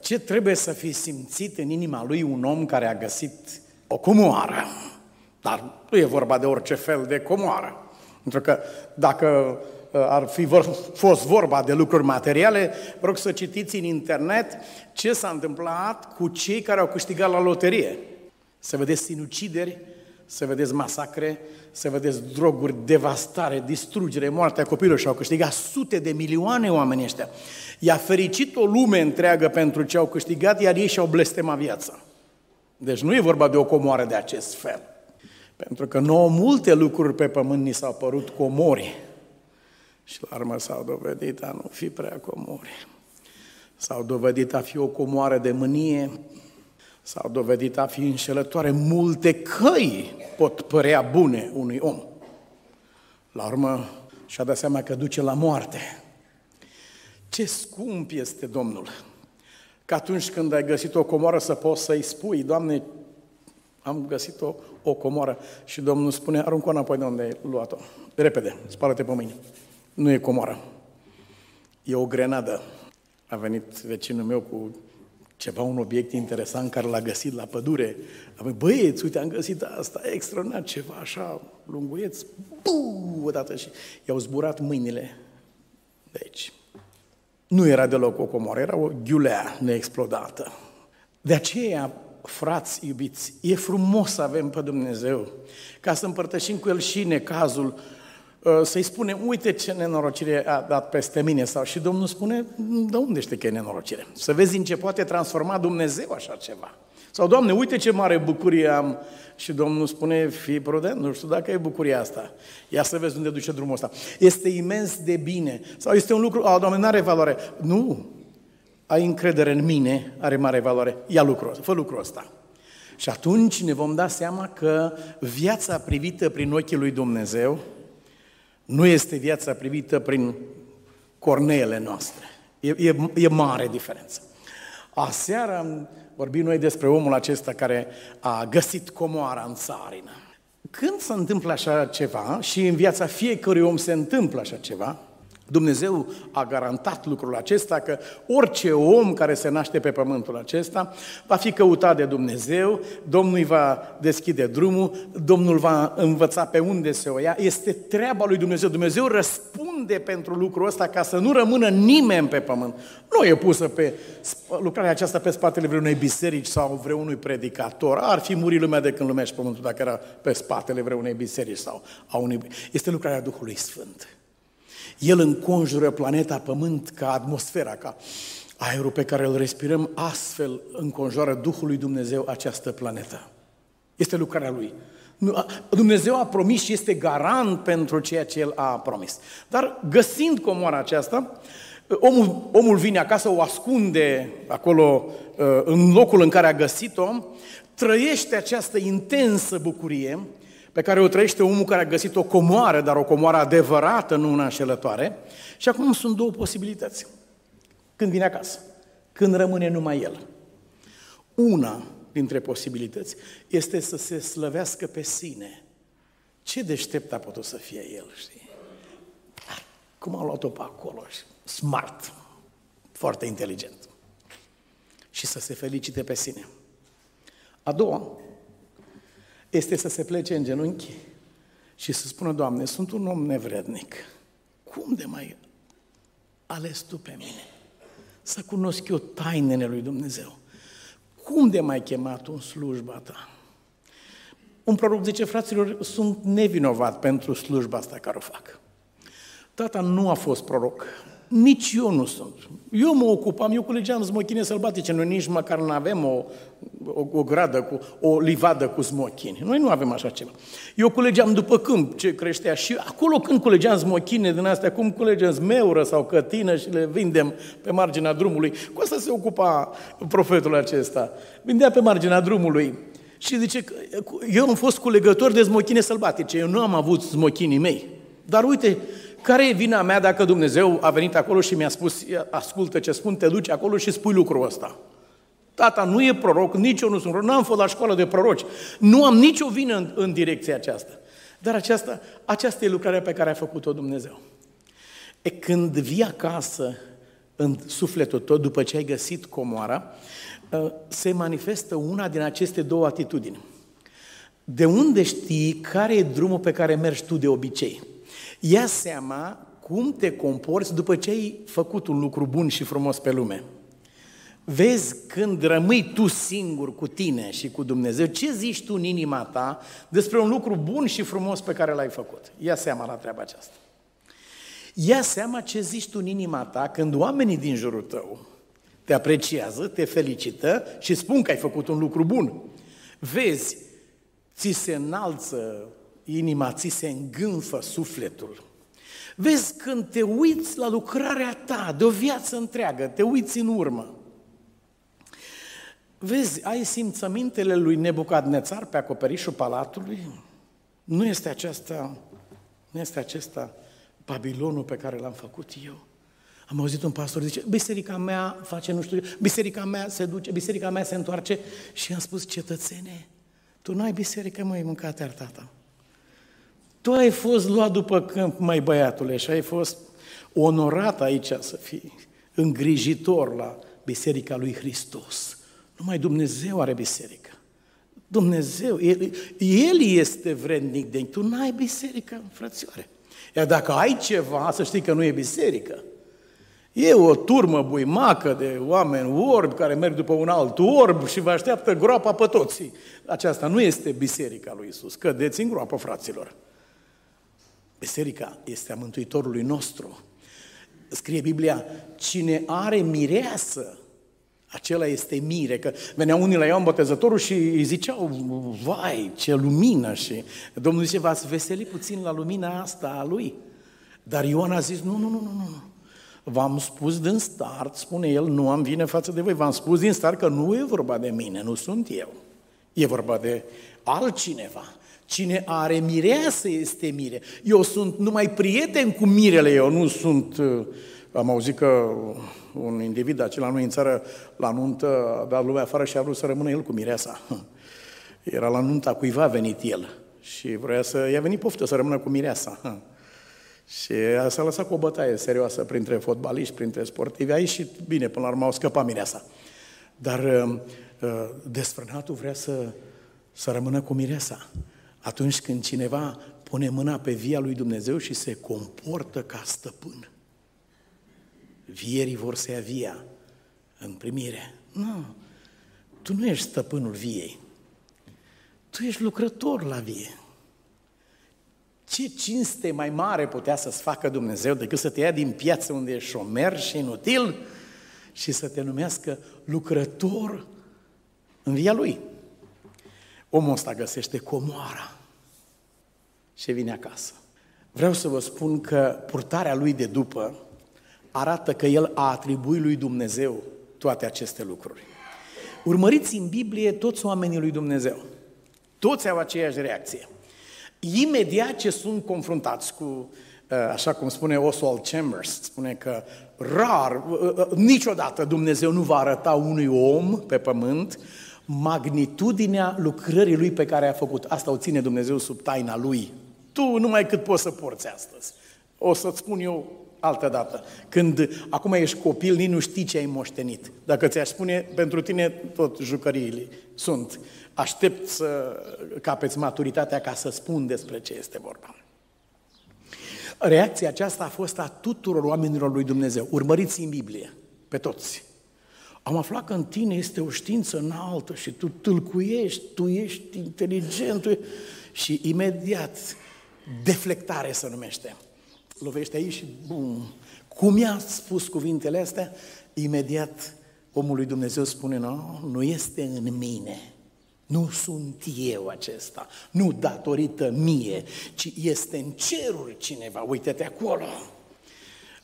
Ce trebuie să fi simțit în inima lui un om care a găsit o comoară? Dar nu e vorba de orice fel de comoară. Pentru că dacă uh, ar fi vor, fost vorba de lucruri materiale, vă rog să citiți în internet ce s-a întâmplat cu cei care au câștigat la loterie. Să vedeți sinucideri, să vedeți masacre, să vedeți droguri, devastare, distrugere, moartea copilului și au câștigat sute de milioane oameni ăștia. I-a fericit o lume întreagă pentru ce au câștigat, iar ei și-au blestemat viața. Deci nu e vorba de o comoară de acest fel. Pentru că nouă multe lucruri pe pământ ni s-au părut comori. Și la urmă s-au dovedit a nu fi prea comori. S-au dovedit a fi o comoară de mânie, s-au dovedit a fi înșelătoare. Multe căi pot părea bune unui om. La urmă și-a dat seama că duce la moarte. Ce scump este Domnul! Că atunci când ai găsit o comoară să poți să-i spui, Doamne, am găsit o, o comoară și Domnul spune, aruncă-o înapoi de unde ai luat-o. Repede, spală-te pe mâini. Nu e comoară. E o grenadă. A venit vecinul meu cu ceva, un obiect interesant care l-a găsit la pădure. Am băieți, uite, am găsit asta, extraordinar, ceva așa, lunguieț, buu, odată și i-au zburat mâinile de aici. Nu era deloc o comoară, era o ghiulea neexplodată. De aceea, frați iubiți, e frumos să avem pe Dumnezeu, ca să împărtășim cu El și necazul, uh, să-i spunem, uite ce nenorocire a dat peste mine, sau și Domnul spune, de unde știi că e nenorocire? Să vezi în ce poate transforma Dumnezeu așa ceva. Sau, Doamne, uite ce mare bucurie am. Și Domnul spune, fii prudent, nu știu dacă e bucuria asta. Ia să vezi unde duce drumul ăsta. Este imens de bine. Sau este un lucru, a, Doamne, nu are valoare. Nu, ai încredere în mine, are mare valoare. Ia lucrul ăsta, fă lucrul ăsta. Și atunci ne vom da seama că viața privită prin ochii lui Dumnezeu nu este viața privită prin corneele noastre. E, e, e mare diferență. Aseară am vorbit noi despre omul acesta care a găsit comoara în țarină. Când se întâmplă așa ceva, și în viața fiecărui om se întâmplă așa ceva, Dumnezeu a garantat lucrul acesta că orice om care se naște pe pământul acesta va fi căutat de Dumnezeu, Domnul îi va deschide drumul, Domnul va învăța pe unde se o ia. Este treaba lui Dumnezeu. Dumnezeu răspunde pentru lucrul ăsta ca să nu rămână nimeni pe pământ. Nu e pusă pe lucrarea aceasta pe spatele vreunei biserici sau vreunui predicator. Ar fi murit lumea de când lumea și pământul dacă era pe spatele vreunei biserici sau a unui... Este lucrarea Duhului Sfânt. El înconjură planeta Pământ ca atmosfera, ca aerul pe care îl respirăm, astfel înconjoară Duhul lui Dumnezeu această planetă. Este lucrarea Lui. Dumnezeu a promis și este garant pentru ceea ce El a promis. Dar găsind comoara aceasta, omul, omul vine acasă, o ascunde acolo uh, în locul în care a găsit-o, trăiește această intensă bucurie, pe care o trăiește omul care a găsit o comoară, dar o comoară adevărată, nu una înșelătoare. Și acum sunt două posibilități. Când vine acasă, când rămâne numai el. Una dintre posibilități este să se slăvească pe sine. Ce deștept a putut să fie el, știi? Cum a luat-o pe acolo? Smart, foarte inteligent. Și să se felicite pe sine. A doua este să se plece în genunchi și să spună, Doamne, sunt un om nevrednic. Cum de mai ales Tu pe mine? Să cunosc eu tainele lui Dumnezeu. Cum de mai chemat în slujba Ta? Un proroc zice, fraților, sunt nevinovat pentru slujba asta care o fac. Tata nu a fost proroc, nici eu nu sunt. Eu mă ocupam, eu culegeam smochine sălbatice, noi nici măcar nu avem o, o, o gradă, cu, o livadă cu smochine. Noi nu avem așa ceva. Eu culegeam după câmp ce creștea și acolo când culegeam smochine din astea, cum culegem zmeură sau cătină și le vindem pe marginea drumului, cu asta se ocupa profetul acesta. Vindea pe marginea drumului. Și zice, eu am fost culegător de smochine sălbatice, eu nu am avut smochinii mei. Dar uite, care e vina mea dacă Dumnezeu a venit acolo și mi-a spus, ascultă ce spun, te duci acolo și spui lucrul ăsta? Tata nu e proroc, nici eu nu sunt proroc, n-am fost la școală de proroci, nu am nicio vină în, în direcția aceasta. Dar aceasta, aceasta e lucrarea pe care a făcut-o Dumnezeu. E când vii acasă, în sufletul tău, după ce ai găsit comoara, uh, se manifestă una din aceste două atitudini. De unde știi care e drumul pe care mergi tu de obicei? Ia seama cum te comporți după ce ai făcut un lucru bun și frumos pe lume. Vezi când rămâi tu singur cu tine și cu Dumnezeu, ce zici tu în inima ta despre un lucru bun și frumos pe care l-ai făcut? Ia seama la treaba aceasta. Ia seama ce zici tu în inima ta când oamenii din jurul tău te apreciază, te felicită și spun că ai făcut un lucru bun. Vezi, ți se înalță inima, ți se îngânfă sufletul. Vezi când te uiți la lucrarea ta de o viață întreagă, te uiți în urmă. Vezi, ai simțămintele lui Nebucadnețar pe acoperișul palatului? Nu este aceasta, nu este acesta Babilonul pe care l-am făcut eu? Am auzit un pastor zice, biserica mea face nu știu, biserica mea se duce, biserica mea se întoarce și am spus, cetățene, tu n-ai biserică, măi, mâncate ar tata. Tu ai fost luat după câmp, mai băiatule, și ai fost onorat aici să fii îngrijitor la biserica lui Hristos. Numai Dumnezeu are biserică. Dumnezeu, El, El este vrednic de Tu n-ai biserică, frățioare. Iar dacă ai ceva, să știi că nu e biserică. E o turmă buimacă de oameni orbi care merg după un alt orb și vă așteaptă groapa pe toți. Aceasta nu este biserica lui Isus. Cădeți în groapă, fraților. Biserica este a Mântuitorului nostru. Scrie Biblia, cine are mireasă acela este mire, că veneau unii la Ioan Botezătorul și îi ziceau, vai, ce lumină! Și Domnul zice, v-ați veseli puțin la lumina asta a lui. Dar Ioan a zis, nu, nu, nu, nu, nu. V-am spus din start, spune el, nu am vine față de voi, v-am spus din start că nu e vorba de mine, nu sunt eu. E vorba de altcineva. Cine are mireasă este mire. Eu sunt numai prieten cu mirele, eu nu sunt... Am auzit că un individ acela noi în țară la nuntă a dat lumea afară și a vrut să rămână el cu mireasa. Era la nunta cuiva venit el și vrea să... I-a venit poftă să rămână cu mireasa. Și s-a lăsat cu o bătaie serioasă printre fotbaliști, printre sportivi. A ieșit bine, până la urmă au scăpat mireasa. Dar uh, uh, desfrânatul vrea să, să rămână cu mireasa. Atunci când cineva pune mâna pe via lui Dumnezeu și se comportă ca stăpân. Vierii vor să ia via în primire. Nu, tu nu ești stăpânul viei. Tu ești lucrător la vie. Ce cinste mai mare putea să-ți facă Dumnezeu decât să te ia din piață unde ești șomer și inutil și să te numească lucrător în via Lui. Omul ăsta găsește comoara și vine acasă. Vreau să vă spun că purtarea lui de după arată că el a atribuit lui Dumnezeu toate aceste lucruri. Urmăriți în Biblie toți oamenii lui Dumnezeu. Toți au aceeași reacție. Imediat ce sunt confruntați cu, uh, așa cum spune Oswald Chambers, spune că rar, uh, uh, niciodată Dumnezeu nu va arăta unui om pe pământ magnitudinea lucrării lui pe care a făcut. Asta o ține Dumnezeu sub taina lui. Tu numai cât poți să porți astăzi. O să-ți spun eu altă dată. Când acum ești copil, nici nu știi ce ai moștenit. Dacă ți-aș spune, pentru tine tot jucăriile sunt. Aștept să capeți maturitatea ca să spun despre ce este vorba. Reacția aceasta a fost a tuturor oamenilor lui Dumnezeu. Urmăriți în Biblie, pe toți. Am aflat că în tine este o știință înaltă și tu tâlcuiești, tu ești inteligent tu... și imediat deflectare se numește lovește aici și bum. Cum i-a spus cuvintele astea, imediat omul lui Dumnezeu spune, nu, nu este în mine, nu sunt eu acesta, nu datorită mie, ci este în ceruri cineva, uite-te acolo.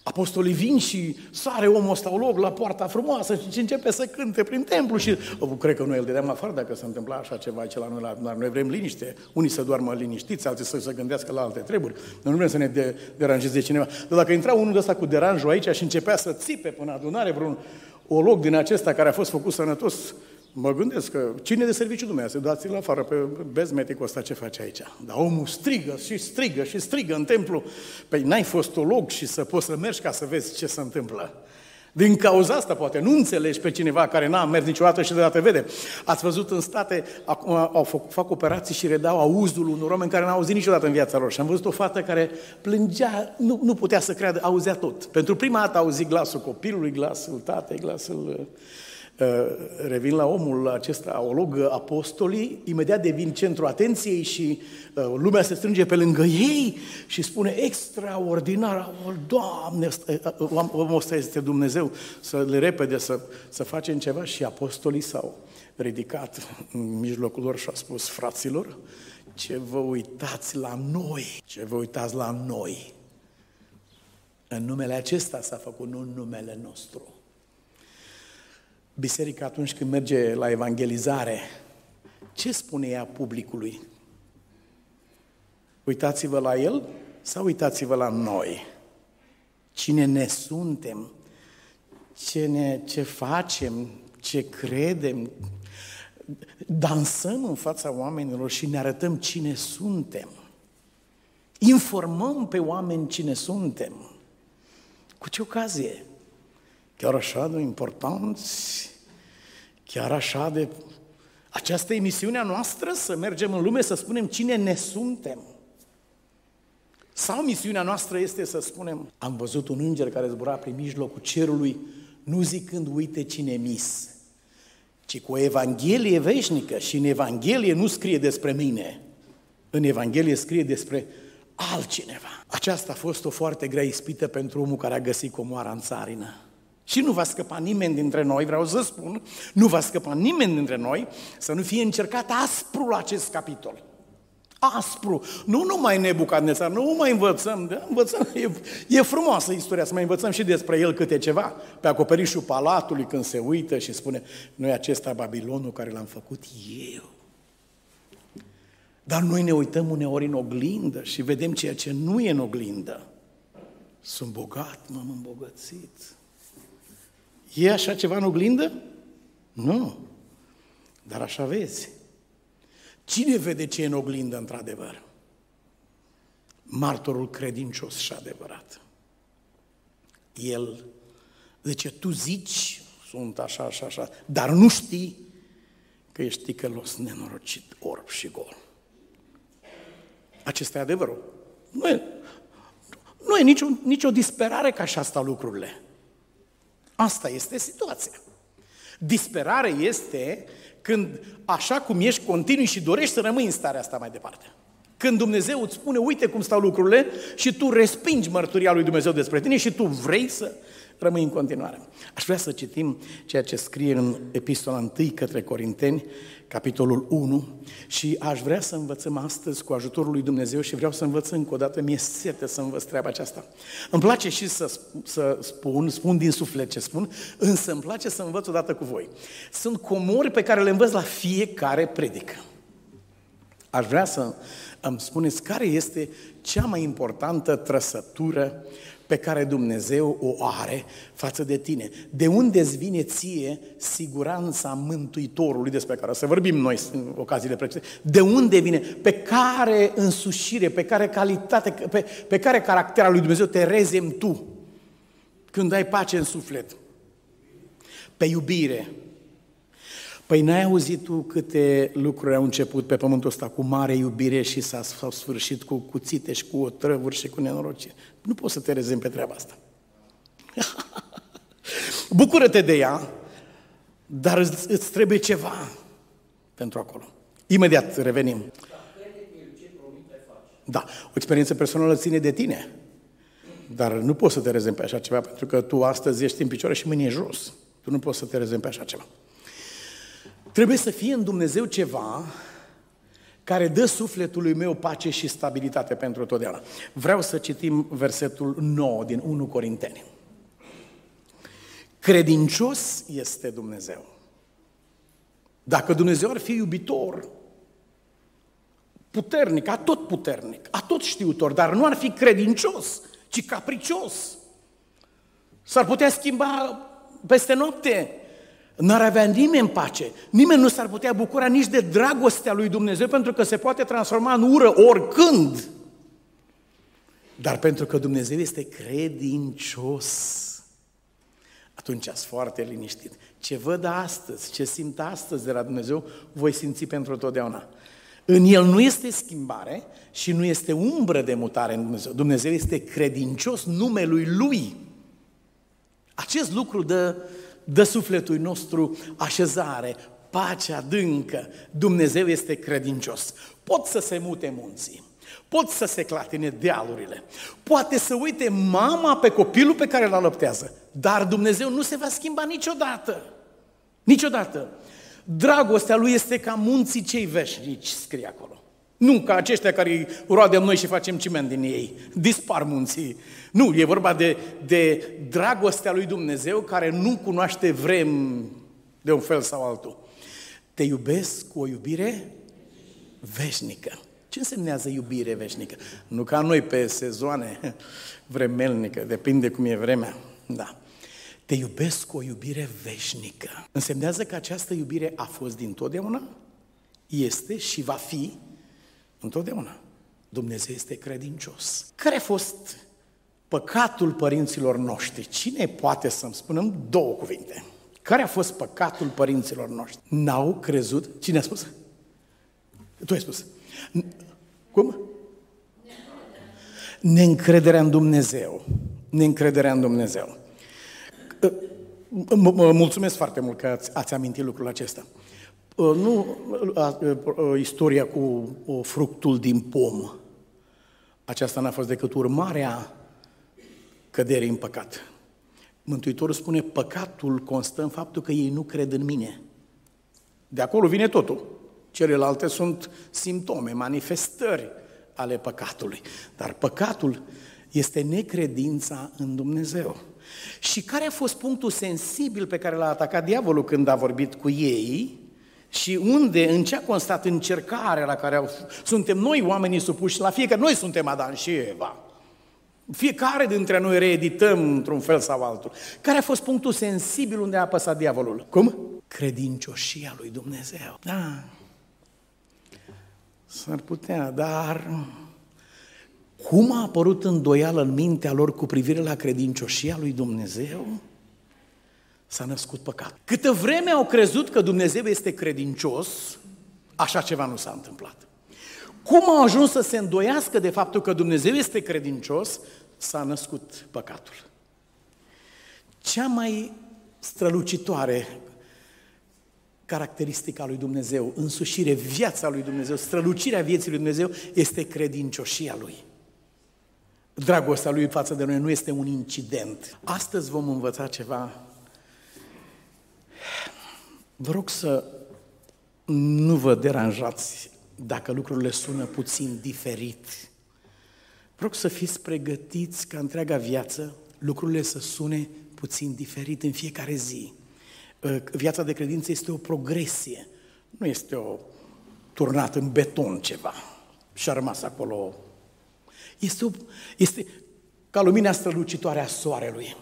Apostolii vin și sare omul ăsta o loc la poarta frumoasă și începe să cânte prin templu și cred că noi îl dădeam afară dacă se întâmpla așa ceva ce la noi, la, noi vrem liniște. Unii să doarmă liniștiți, alții să se gândească la alte treburi. Noi nu vrem să ne de, deranjeze cineva. Dar dacă intra unul de ăsta cu deranjul aici și începea să țipe până adunare vreun o loc din acesta care a fost făcut sănătos, Mă gândesc că cine de serviciu dumneavoastră, dați-l afară pe bezmeticul ăsta ce face aici. Dar omul strigă și strigă și strigă în templu. Păi n-ai fost loc și să poți să mergi ca să vezi ce se întâmplă. Din cauza asta, poate, nu înțelegi pe cineva care n-a mers niciodată și deodată vede. Ați văzut în state, acum au făcut, fac operații și redau auzul unor oameni care n-au auzit niciodată în viața lor. Și am văzut o fată care plângea, nu, nu putea să creadă, auzea tot. Pentru prima dată auzi glasul copilului, glasul tatei, glasul Uh, revin la omul acesta, olog apostolii, imediat devin centru atenției și uh, lumea se strânge pe lângă ei și spune extraordinar, oh, Doamne, uh, omul ăsta este Dumnezeu, să le repede, să, să facem ceva și apostolii s-au ridicat în mijlocul lor și au spus, fraților, ce vă uitați la noi, ce vă uitați la noi. În numele acesta s-a făcut, nu în numele nostru. Biserica atunci când merge la evangelizare, ce spune ea publicului? Uitați-vă la el sau uitați-vă la noi? Cine ne suntem? Ce, ne, ce facem? Ce credem? Dansăm în fața oamenilor și ne arătăm cine suntem. Informăm pe oameni cine suntem. Cu ce ocazie? Chiar așa de importanți, chiar așa de... Această emisiune a noastră să mergem în lume să spunem cine ne suntem. Sau misiunea noastră este să spunem, am văzut un înger care zbura prin mijlocul cerului, nu zicând, uite cine mis, ci cu o Evanghelie veșnică. Și în Evanghelie nu scrie despre mine, în Evanghelie scrie despre altcineva. Aceasta a fost o foarte grea ispită pentru omul care a găsit comoara în țarină. Și nu va scăpa nimeni dintre noi, vreau să spun, nu va scăpa nimeni dintre noi să nu fie încercat aspru la acest capitol. Aspru. Nu numai Nebucadnețar, nu mai învățăm, de, învățăm e, e frumoasă istoria, să mai învățăm și despre el câte ceva. Pe acoperișul palatului când se uită și spune, noi acesta Babilonul care l-am făcut eu. Dar noi ne uităm uneori în oglindă și vedem ceea ce nu e în oglindă. Sunt bogat, m-am îmbogățit. E așa ceva în oglindă? Nu. Dar așa vezi. Cine vede ce e în oglindă, într-adevăr? Martorul credincios și adevărat. El zice, tu zici, sunt așa, așa, așa, dar nu știi că ești ticălos, nenorocit, orb și gol. Acesta e adevărul. Nu e, nu e nicio, nicio disperare ca așa stau lucrurile. Asta este situația. Disperare este când, așa cum ești, continui și dorești să rămâi în starea asta mai departe. Când Dumnezeu îți spune, uite cum stau lucrurile și tu respingi mărturia lui Dumnezeu despre tine și tu vrei să rămâi în continuare. Aș vrea să citim ceea ce scrie în epistola 1 către Corinteni, capitolul 1, și aș vrea să învățăm astăzi cu ajutorul lui Dumnezeu și vreau să învăț încă o dată, mi-e sete să învăț treaba aceasta. Îmi place și să, să spun, spun din suflet ce spun, însă îmi place să învăț odată cu voi. Sunt comori pe care le învăț la fiecare predică. Aș vrea să îmi spuneți care este cea mai importantă trăsătură pe care Dumnezeu o are față de tine. De unde îți vine ție siguranța Mântuitorului despre care o să vorbim noi în ocaziile precedente? De unde vine? Pe care însușire, pe care calitate, pe, pe care caracter al lui Dumnezeu te rezem tu când ai pace în suflet? Pe iubire, Păi n-ai auzit tu câte lucruri au început pe pământul ăsta cu mare iubire și s-au sfârșit cu cuțite și cu otrăvuri și cu nenorocire. Nu poți să te rezemi pe treaba asta. Bucură-te de ea, dar îți, îți trebuie ceva pentru acolo. Imediat revenim. Da, o experiență personală ține de tine. Dar nu poți să te rezemi pe așa ceva, pentru că tu astăzi ești în picioare și mâine e jos. Tu nu poți să te rezemi pe așa ceva. Trebuie să fie în Dumnezeu ceva care dă sufletului meu pace și stabilitate pentru totdeauna. Vreau să citim versetul 9 din 1 Corinteni. Credincios este Dumnezeu. Dacă Dumnezeu ar fi iubitor, puternic, atot puternic, atot știutor, dar nu ar fi credincios, ci capricios, s-ar putea schimba peste noapte N-ar avea nimeni pace. Nimeni nu s-ar putea bucura nici de dragostea lui Dumnezeu pentru că se poate transforma în ură oricând. Dar pentru că Dumnezeu este credincios, Atunci ați foarte liniștit. Ce văd astăzi, ce simt astăzi de la Dumnezeu, voi simți pentru totdeauna. În El nu este schimbare și nu este umbră de mutare în Dumnezeu. Dumnezeu este credincios numelui Lui. Acest lucru dă, dă sufletului nostru așezare, pace adâncă. Dumnezeu este credincios. Pot să se mute munții, pot să se clatine dealurile, poate să uite mama pe copilul pe care îl alăptează, dar Dumnezeu nu se va schimba niciodată. Niciodată. Dragostea lui este ca munții cei veșnici, scrie acolo. Nu ca aceștia care îi roadem noi și facem ciment din ei. Dispar munții. Nu, e vorba de, de dragostea lui Dumnezeu care nu cunoaște vrem de un fel sau altul. Te iubesc cu o iubire veșnică. Ce însemnează iubire veșnică? Nu ca noi pe sezoane vremelnică, depinde cum e vremea. Da. Te iubesc cu o iubire veșnică. Însemnează că această iubire a fost din totdeauna, este și va fi întotdeauna. Dumnezeu este credincios. Care a fost păcatul părinților noștri? Cine poate să-mi spunem două cuvinte? Care a fost păcatul părinților noștri? N-au crezut. Cine a spus? Tu ai spus. Cum? Neîncrederea în Dumnezeu. Neîncrederea în Dumnezeu. Mulțumesc foarte mult că ați, ați amintit lucrul acesta. Nu istoria cu fructul din pom. Aceasta n-a fost decât urmarea căderii în păcat. Mântuitorul spune, păcatul constă în faptul că ei nu cred în mine. De acolo vine totul. Celelalte sunt simptome, manifestări ale păcatului. Dar păcatul este necredința în Dumnezeu. Și care a fost punctul sensibil pe care l-a atacat diavolul când a vorbit cu ei și unde, în ce a constat încercarea la care au, suntem noi oamenii supuși la fiecare, noi suntem Adan și Eva. Fiecare dintre noi reedităm într-un fel sau altul. Care a fost punctul sensibil unde a apăsat diavolul? Cum? Credincioșia lui Dumnezeu. Da. S-ar putea, dar cum a apărut îndoială în mintea lor cu privire la credincioșia lui Dumnezeu? S-a născut păcat. Câtă vreme au crezut că Dumnezeu este credincios, așa ceva nu s-a întâmplat. Cum au ajuns să se îndoiască de faptul că Dumnezeu este credincios, s-a născut păcatul. Cea mai strălucitoare caracteristica lui Dumnezeu, însușire, viața lui Dumnezeu, strălucirea vieții lui Dumnezeu este credincioșia lui. Dragostea lui față de noi nu este un incident. Astăzi vom învăța ceva. Vă rog să nu vă deranjați dacă lucrurile sună puțin diferit. Vă rog să fiți pregătiți ca întreaga viață lucrurile să sune puțin diferit în fiecare zi. Ă, viața de credință este o progresie, nu este o turnat în beton ceva și a rămas acolo. Este, o, este ca lumina strălucitoare a soarelui.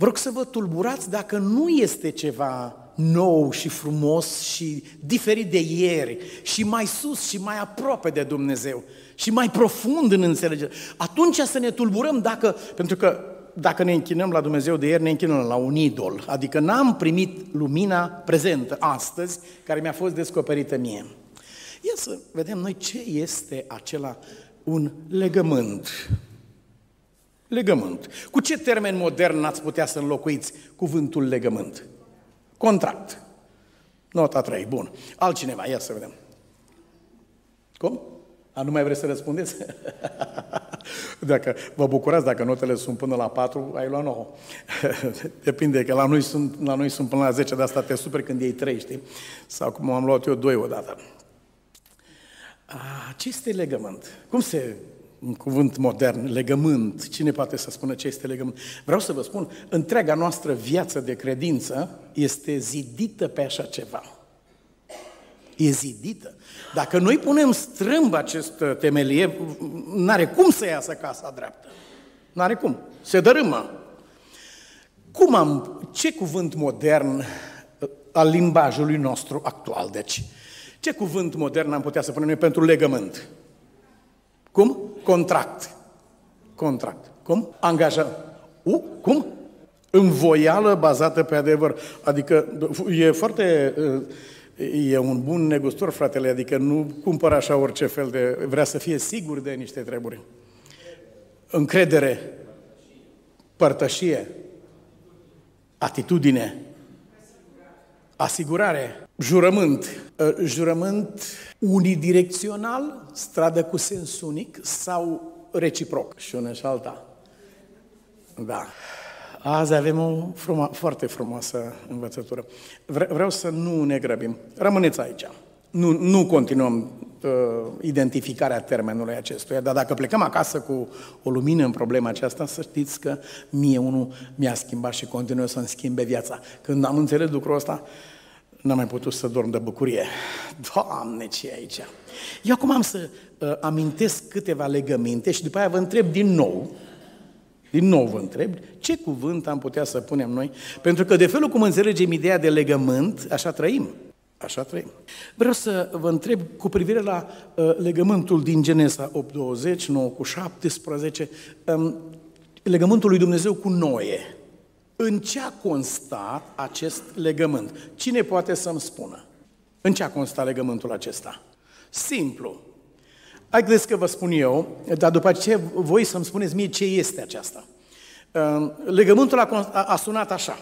Vă rog să vă tulburați dacă nu este ceva nou și frumos și diferit de ieri și mai sus și mai aproape de Dumnezeu și mai profund în înțelegere. Atunci să ne tulburăm dacă, pentru că dacă ne închinăm la Dumnezeu de ieri, ne închinăm la un idol. Adică n-am primit lumina prezentă astăzi, care mi-a fost descoperită mie. Ia să vedem noi ce este acela un legământ. Legământ. Cu ce termen modern ați putea să înlocuiți cuvântul legământ? Contract. Nota 3, bun. Altcineva, ia să vedem. Cum? A, nu mai vreți să răspundeți? dacă vă bucurați, dacă notele sunt până la 4, ai luat 9. Depinde, că la noi, sunt, la noi sunt până la 10, de asta te super când iei 3, știi? Sau cum am luat eu 2 odată. A, ce este legământ? Cum se un cuvânt modern, legământ. Cine poate să spună ce este legământ? Vreau să vă spun, întreaga noastră viață de credință este zidită pe așa ceva. E zidită. Dacă noi punem strâmb acest temelie, n-are cum să iasă casa dreaptă. N-are cum. Se dărâmă. Cum am, ce cuvânt modern al limbajului nostru actual, deci, ce cuvânt modern am putea să punem noi pentru legământ? Cum? Contract. Contract. Cum? Angajăm. U? Cum? Învoială bazată pe adevăr. Adică e foarte... E un bun negustor, fratele, adică nu cumpără așa orice fel de... Vrea să fie sigur de niște treburi. Încredere, părtășie, atitudine, asigurare, jurământ. Jurământ unidirecțional, stradă cu sens unic sau reciproc și una și alta. Da. Azi avem o fruma, foarte frumoasă învățătură. Vre, vreau să nu ne grăbim. Rămâneți aici. Nu, nu continuăm uh, identificarea termenului acestuia, dar dacă plecăm acasă cu o lumină în problema aceasta, să știți că mie unul mi-a schimbat și continuă să-mi schimbe viața. Când am înțeles lucrul ăsta, n-am mai putut să dorm de bucurie. Doamne, ce e aici? Eu acum am să uh, amintesc câteva legăminte și după aia vă întreb din nou, din nou vă întreb, ce cuvânt am putea să punem noi? Pentru că de felul cum înțelegem ideea de legământ, așa trăim. Așa trăim. Vreau să vă întreb cu privire la uh, legământul din Genesa 8.20, 9 cu 17, um, legământul lui Dumnezeu cu Noe. În ce a constat acest legământ? Cine poate să-mi spună? În ce a constat legământul acesta? Simplu. Haideți că vă spun eu, dar după aceea voi să-mi spuneți mie ce este aceasta. Ehm, legământul a, a sunat așa.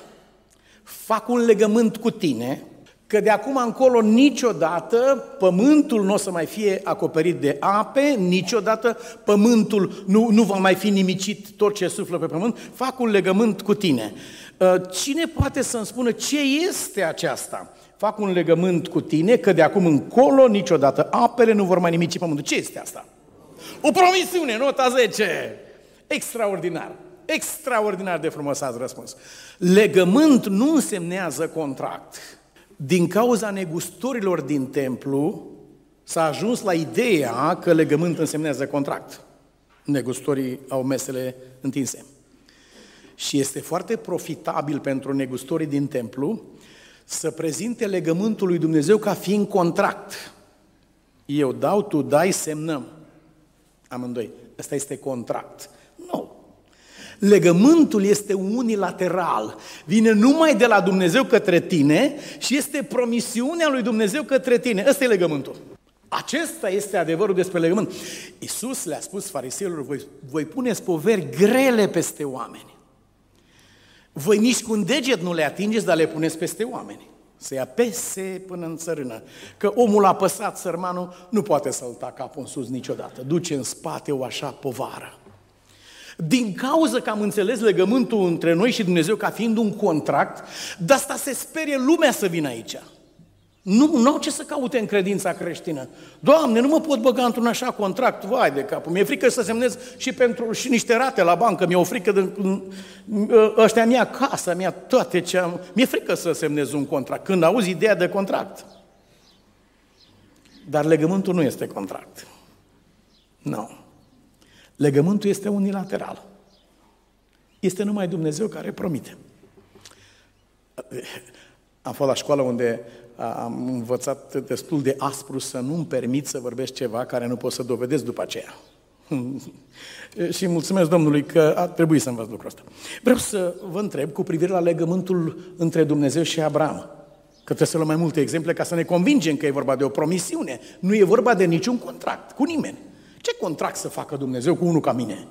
Fac un legământ cu tine, că de acum încolo niciodată pământul nu o să mai fie acoperit de ape, niciodată pământul nu, nu va mai fi nimicit tot ce suflă pe pământ, fac un legământ cu tine. Ehm, cine poate să-mi spună ce este aceasta? fac un legământ cu tine că de acum încolo niciodată apele nu vor mai nimici pământul. Ce este asta? O promisiune, nota 10. Extraordinar. Extraordinar de frumos ați răspuns. Legământ nu însemnează contract. Din cauza negustorilor din templu s-a ajuns la ideea că legământ însemnează contract. Negustorii au mesele întinse. Și este foarte profitabil pentru negustorii din templu să prezinte legământul lui Dumnezeu ca fiind contract. Eu dau, tu dai, semnăm. Amândoi. Ăsta este contract. Nu. Legământul este unilateral. Vine numai de la Dumnezeu către tine și este promisiunea lui Dumnezeu către tine. Ăsta e legământul. Acesta este adevărul despre legământ. Iisus le-a spus fariseilor, voi, voi puneți poveri grele peste oameni. Voi nici cu un deget nu le atingeți, dar le puneți peste oameni. Să-i apese până în țărână. Că omul apăsat, sărmanul, nu poate să-l capul în sus niciodată. Duce în spate o așa povară. Din cauza că am înțeles legământul între noi și Dumnezeu ca fiind un contract, de asta se sperie lumea să vină aici. Nu, nu au ce să caute în credința creștină. Doamne, nu mă pot băga într-un așa contract, vai de capul. Mi-e frică să semnez și pentru și niște rate la bancă, mi-e o frică de ăștia mea casa mea, toate ce am. Mi-e frică să semnez un contract. Când auzi ideea de contract. Dar legământul nu este contract. Nu. Legământul este unilateral. Este numai Dumnezeu care promite. Am fost la școală unde am învățat destul de aspru să nu-mi permit să vorbesc ceva care nu pot să dovedesc după aceea. și mulțumesc Domnului că a trebuit să învăț lucrul ăsta. Vreau să vă întreb cu privire la legământul între Dumnezeu și Abraham. Că trebuie să luăm mai multe exemple ca să ne convingem că e vorba de o promisiune. Nu e vorba de niciun contract cu nimeni. Ce contract să facă Dumnezeu cu unul ca mine?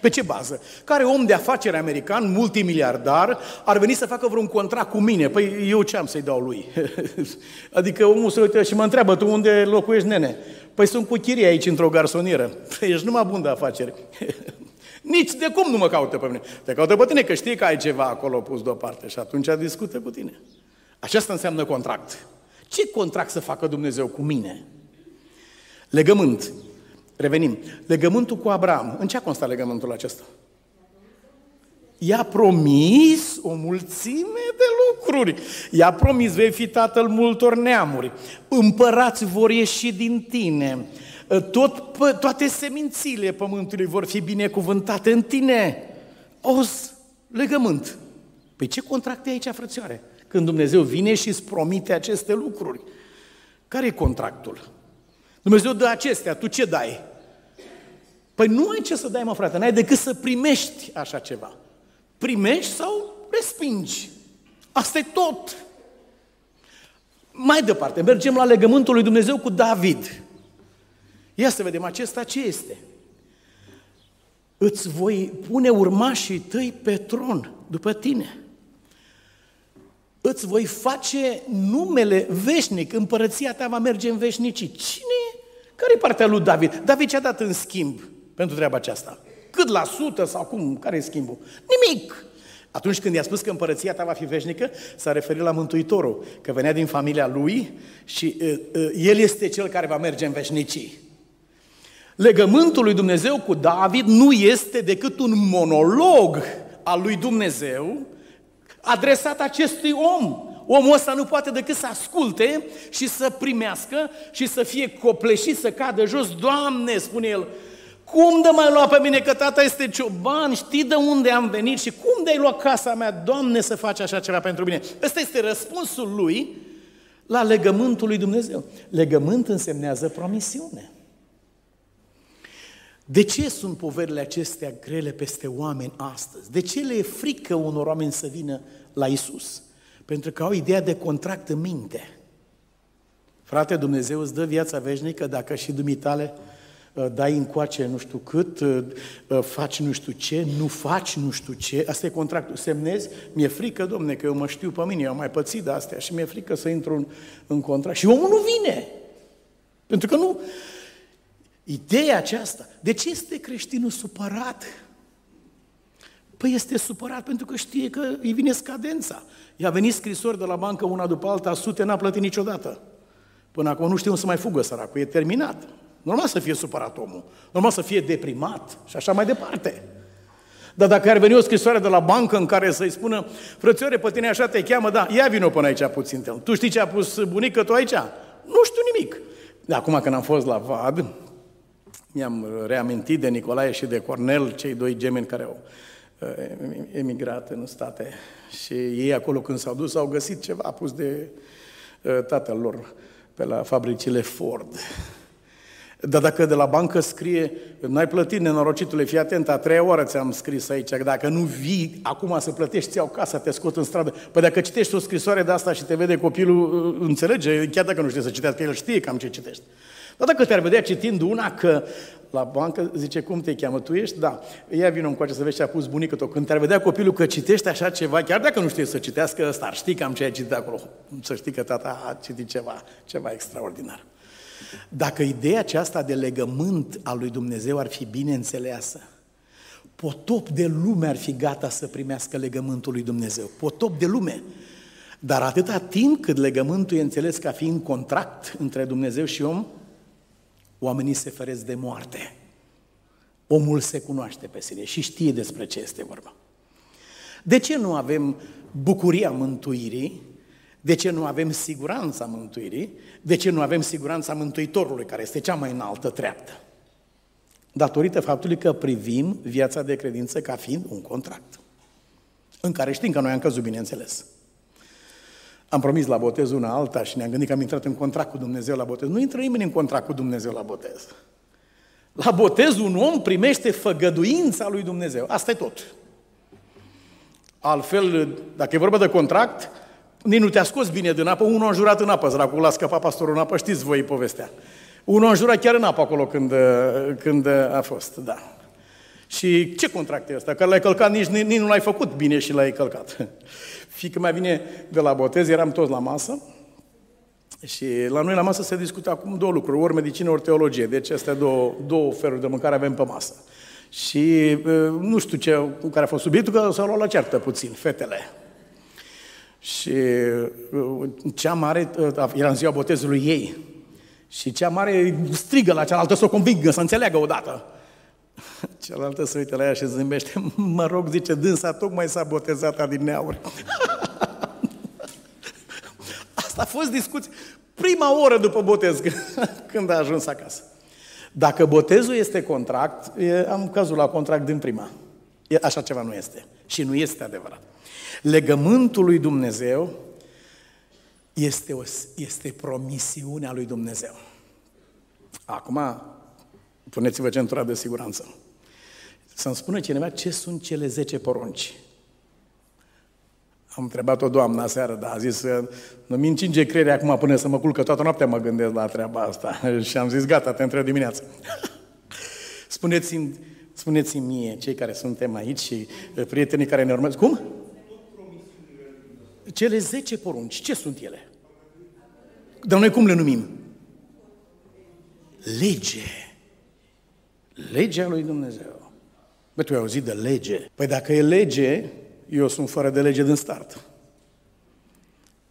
Pe ce bază? Care om de afaceri american, multimiliardar, ar veni să facă vreun contract cu mine? Păi eu ce am să-i dau lui? adică omul se uită și mă întreabă, tu unde locuiești, nene? Păi sunt cu chirie aici într-o garsonieră. Păi ești numai bun de afaceri. Nici de cum nu mă caută pe mine. Te caută pe tine că știi că ai ceva acolo pus deoparte și atunci discută cu tine. Aceasta înseamnă contract. Ce contract să facă Dumnezeu cu mine? Legământ. Revenim. Legământul cu Abraham. În ce a constat legământul acesta? I-a promis o mulțime de lucruri. I-a promis, vei fi tatăl multor neamuri. Împărați vor ieși din tine. Tot, toate semințile pământului vor fi binecuvântate în tine. Oz, legământ. Păi ce contract e aici, frățioare? Când Dumnezeu vine și îți promite aceste lucruri. Care e contractul? Dumnezeu dă acestea, tu ce dai? Păi nu ai ce să dai, mă frate, n-ai decât să primești așa ceva. Primești sau respingi. Asta e tot. Mai departe, mergem la legământul lui Dumnezeu cu David. Ia să vedem acesta ce este. Îți voi pune urmașii tăi pe tron după tine. Îți voi face numele veșnic, împărăția ta va merge în veșnicii. Cine? Care e partea lui David? David ce-a dat în schimb pentru treaba aceasta? Cât la sută sau cum? Care e schimbul? Nimic! Atunci când i-a spus că împărăția ta va fi veșnică, s-a referit la Mântuitorul, că venea din familia lui și uh, uh, el este cel care va merge în veșnicii. Legământul lui Dumnezeu cu David nu este decât un monolog al lui Dumnezeu adresat acestui om. Omul ăsta nu poate decât să asculte și să primească și să fie copleșit, să cadă jos. Doamne, spune el, cum de mai lua pe mine că tata este cioban, știi de unde am venit și cum de-ai luat casa mea, Doamne, să faci așa ceva pentru mine? Ăsta este răspunsul lui la legământul lui Dumnezeu. Legământ însemnează promisiune. De ce sunt poverile acestea grele peste oameni astăzi? De ce le e frică unor oameni să vină la Isus? Pentru că au ideea de contract în minte. Frate, Dumnezeu îți dă viața veșnică dacă și dumitale uh, dai încoace nu știu cât, uh, uh, faci nu știu ce, nu faci nu știu ce, asta e contractul, semnezi, mi-e frică, domne, că eu mă știu pe mine, eu am mai pățit de astea și mi-e frică să intru în, în contract. Și omul nu vine. Pentru că nu, Ideea aceasta. De ce este creștinul supărat? Păi este supărat pentru că știe că îi vine scadența. I-a venit scrisori de la bancă una după alta, sute, n-a plătit niciodată. Până acum nu știu cum să mai fugă săracul, e terminat. Normal să fie supărat omul, normal să fie deprimat și așa mai departe. Dar dacă ar veni o scrisoare de la bancă în care să-i spună, frățioare, pe tine așa te cheamă, da, ia vino până aici puțin. Tu știi ce a pus bunica tu aici? Nu știu nimic. De acum când am fost la VAD, mi-am reamintit de Nicolae și de Cornel, cei doi gemeni care au uh, emigrat în state. Și ei acolo când s-au dus au găsit ceva pus de uh, tatăl lor pe la fabricile Ford. Dar dacă de la bancă scrie, n-ai plătit, nenorocitule, fii atent, a treia oară ți-am scris aici, că dacă nu vii acum să plătești, ți-au casa, te scot în stradă. Păi dacă citești o scrisoare de asta și te vede copilul, uh, înțelege, chiar dacă nu știe să citească, el știe cam ce citești. Dar dacă te-ar vedea citind una că la bancă zice, cum te cheamă? Tu ești? Da. Ia vină încoace să vezi ce a pus bunica tău. Când te-ar vedea copilul că citește așa ceva, chiar dacă nu știe să citească ăsta, ar ști cam ce ai citit acolo. Să știi că tata a citit ceva, ceva extraordinar. Dacă ideea aceasta de legământ al lui Dumnezeu ar fi bine înțeleasă, potop de lume ar fi gata să primească legământul lui Dumnezeu. Potop de lume. Dar atâta timp cât legământul e înțeles ca fiind contract între Dumnezeu și om, oamenii se feresc de moarte. Omul se cunoaște pe sine și știe despre ce este vorba. De ce nu avem bucuria mântuirii? De ce nu avem siguranța mântuirii? De ce nu avem siguranța Mântuitorului, care este cea mai înaltă treaptă? Datorită faptului că privim viața de credință ca fiind un contract, în care știm că noi am căzut, bineînțeles. Am promis la botez una alta și ne-am gândit că am intrat în contract cu Dumnezeu la botez. Nu intră nimeni în contract cu Dumnezeu la botez. La botez un om primește făgăduința lui Dumnezeu. Asta e tot. Altfel, dacă e vorba de contract, nici nu te-a scos bine din apă, unul a jurat în apă, săracul l-a scăpat pastorul în apă, știți voi povestea. Unul a jurat chiar în apă acolo când, când a fost, da. Și ce contract e ăsta? Că l-ai călcat, nici, nici nu l-ai făcut bine și l-ai călcat. Fică mai vine de la botez, eram toți la masă și la noi la masă se discută acum două lucruri, ori medicină, ori teologie. Deci astea două, două feluri de mâncare avem pe masă. Și nu știu ce, care a fost subiectul, că s-au luat la ceartă puțin, fetele. Și cea mare, era în ziua botezului ei, și cea mare strigă la cealaltă să o convingă, să înțeleagă odată. Cealaltă se uită la ea și zâmbește. Mă rog, zice, dânsa tocmai s-a botezat din neauri. Asta a fost discuție. Prima oră după botez, când a ajuns acasă. Dacă botezul este contract, am cazul la contract din prima. Așa ceva nu este. Și nu este adevărat. Legământul lui Dumnezeu este, o, este promisiunea lui Dumnezeu. Acum, Puneți-vă centura de siguranță. Să-mi spună cineva ce sunt cele 10 porunci. Am întrebat o doamnă seară, dar a zis, nu mi încinge creierea acum până să mă culc, că toată noaptea mă gândesc la treaba asta. Și am zis, gata, te întreb dimineața. spuneți-mi, spuneți-mi mie, cei care suntem aici și eh, prietenii care ne urmează, cum? Cele 10 porunci, ce sunt ele? Dar noi cum le numim? Lege. Legea lui Dumnezeu. Bă, tu ai auzit de lege? Păi dacă e lege, eu sunt fără de lege din start.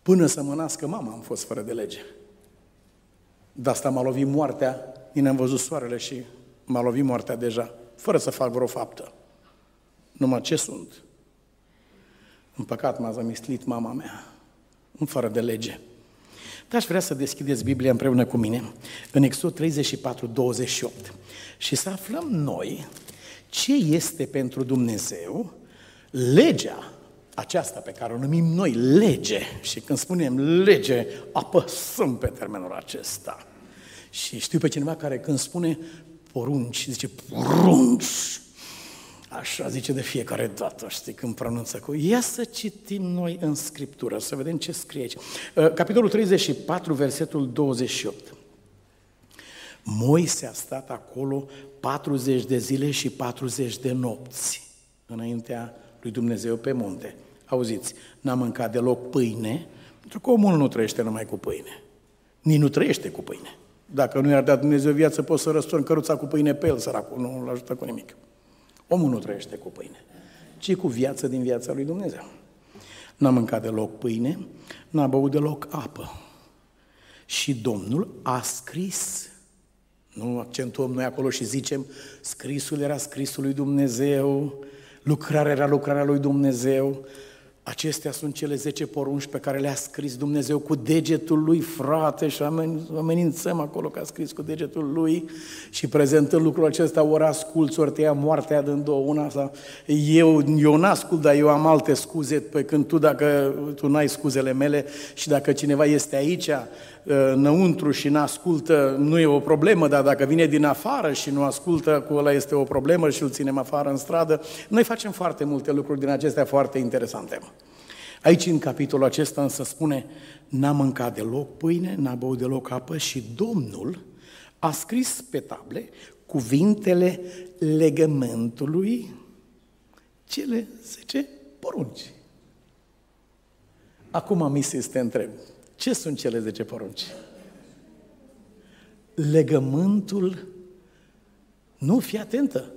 Până să mă nască mama am fost fără de lege. De asta m-a lovit moartea, din am văzut soarele și m-a lovit moartea deja, fără să fac vreo faptă. Numai ce sunt? În păcat m-a zămislit mama mea, în fără de lege. Dar aș vrea să deschideți Biblia împreună cu mine în Exod 34, 28 și să aflăm noi ce este pentru Dumnezeu legea aceasta pe care o numim noi lege. Și când spunem lege, apăsăm pe termenul acesta. Și știu pe cineva care când spune porunci, zice porunci. Așa zice de fiecare dată, știi, când pronunță cu... Ia să citim noi în Scriptură, să vedem ce scrie aici. Uh, capitolul 34, versetul 28. Moise a stat acolo 40 de zile și 40 de nopți înaintea lui Dumnezeu pe munte. Auziți, n-a mâncat deloc pâine, pentru că omul nu trăiește numai cu pâine. Nici nu trăiește cu pâine. Dacă nu i-ar da Dumnezeu viață, poți să răstorni căruța cu pâine pe el, săracul, nu îl ajută cu nimic. Omul nu trăiește cu pâine, ci cu viață din viața lui Dumnezeu. N-a mâncat deloc pâine, n-a băut deloc apă. Și Domnul a scris, nu accentuăm noi acolo și zicem, scrisul era scrisul lui Dumnezeu, lucrarea era lucrarea lui Dumnezeu, Acestea sunt cele 10 porunci pe care le-a scris Dumnezeu cu degetul lui, frate, și amenințăm acolo că a scris cu degetul lui și prezentând lucrul acesta, ori asculți, ori te ia moartea din două, una asta. Eu, eu n-ascult, dar eu am alte scuze, pe când tu, dacă tu n-ai scuzele mele și dacă cineva este aici, ă, înăuntru și n-ascultă, nu e o problemă, dar dacă vine din afară și nu ascultă, cu ăla este o problemă și îl ținem afară în stradă. Noi facem foarte multe lucruri din acestea foarte interesante. Aici, în capitolul acesta, însă spune, n-a mâncat deloc pâine, n-a băut deloc apă și Domnul a scris pe table cuvintele legământului, cele zece porunci. Acum mi se întreb, ce sunt cele zece porunci? Legământul, nu, fii atentă,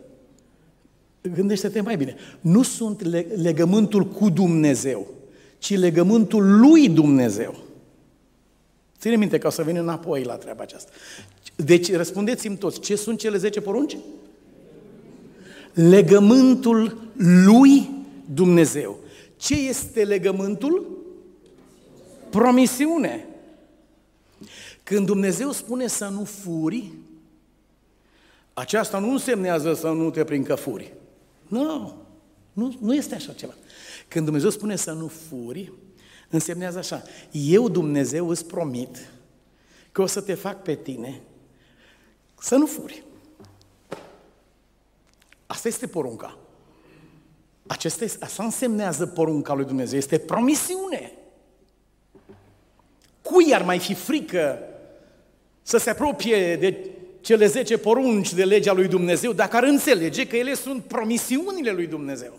gândește-te mai bine, nu sunt legământul cu Dumnezeu, ci legământul lui Dumnezeu. Ține minte ca o să vin înapoi la treaba aceasta. Deci răspundeți-mi toți, ce sunt cele 10 porunci? Legământul lui Dumnezeu. Ce este legământul? Promisiune. Când Dumnezeu spune să nu furi, aceasta nu însemnează să nu te prind că furi. Nu, nu, nu este așa ceva. Când Dumnezeu spune să nu furi, însemnează așa, eu Dumnezeu îți promit că o să te fac pe tine să nu furi. Asta este porunca. Acesta este, asta însemnează porunca lui Dumnezeu, este promisiune. Cui ar mai fi frică să se apropie de cele 10 porunci de legea lui Dumnezeu dacă ar înțelege că ele sunt promisiunile lui Dumnezeu?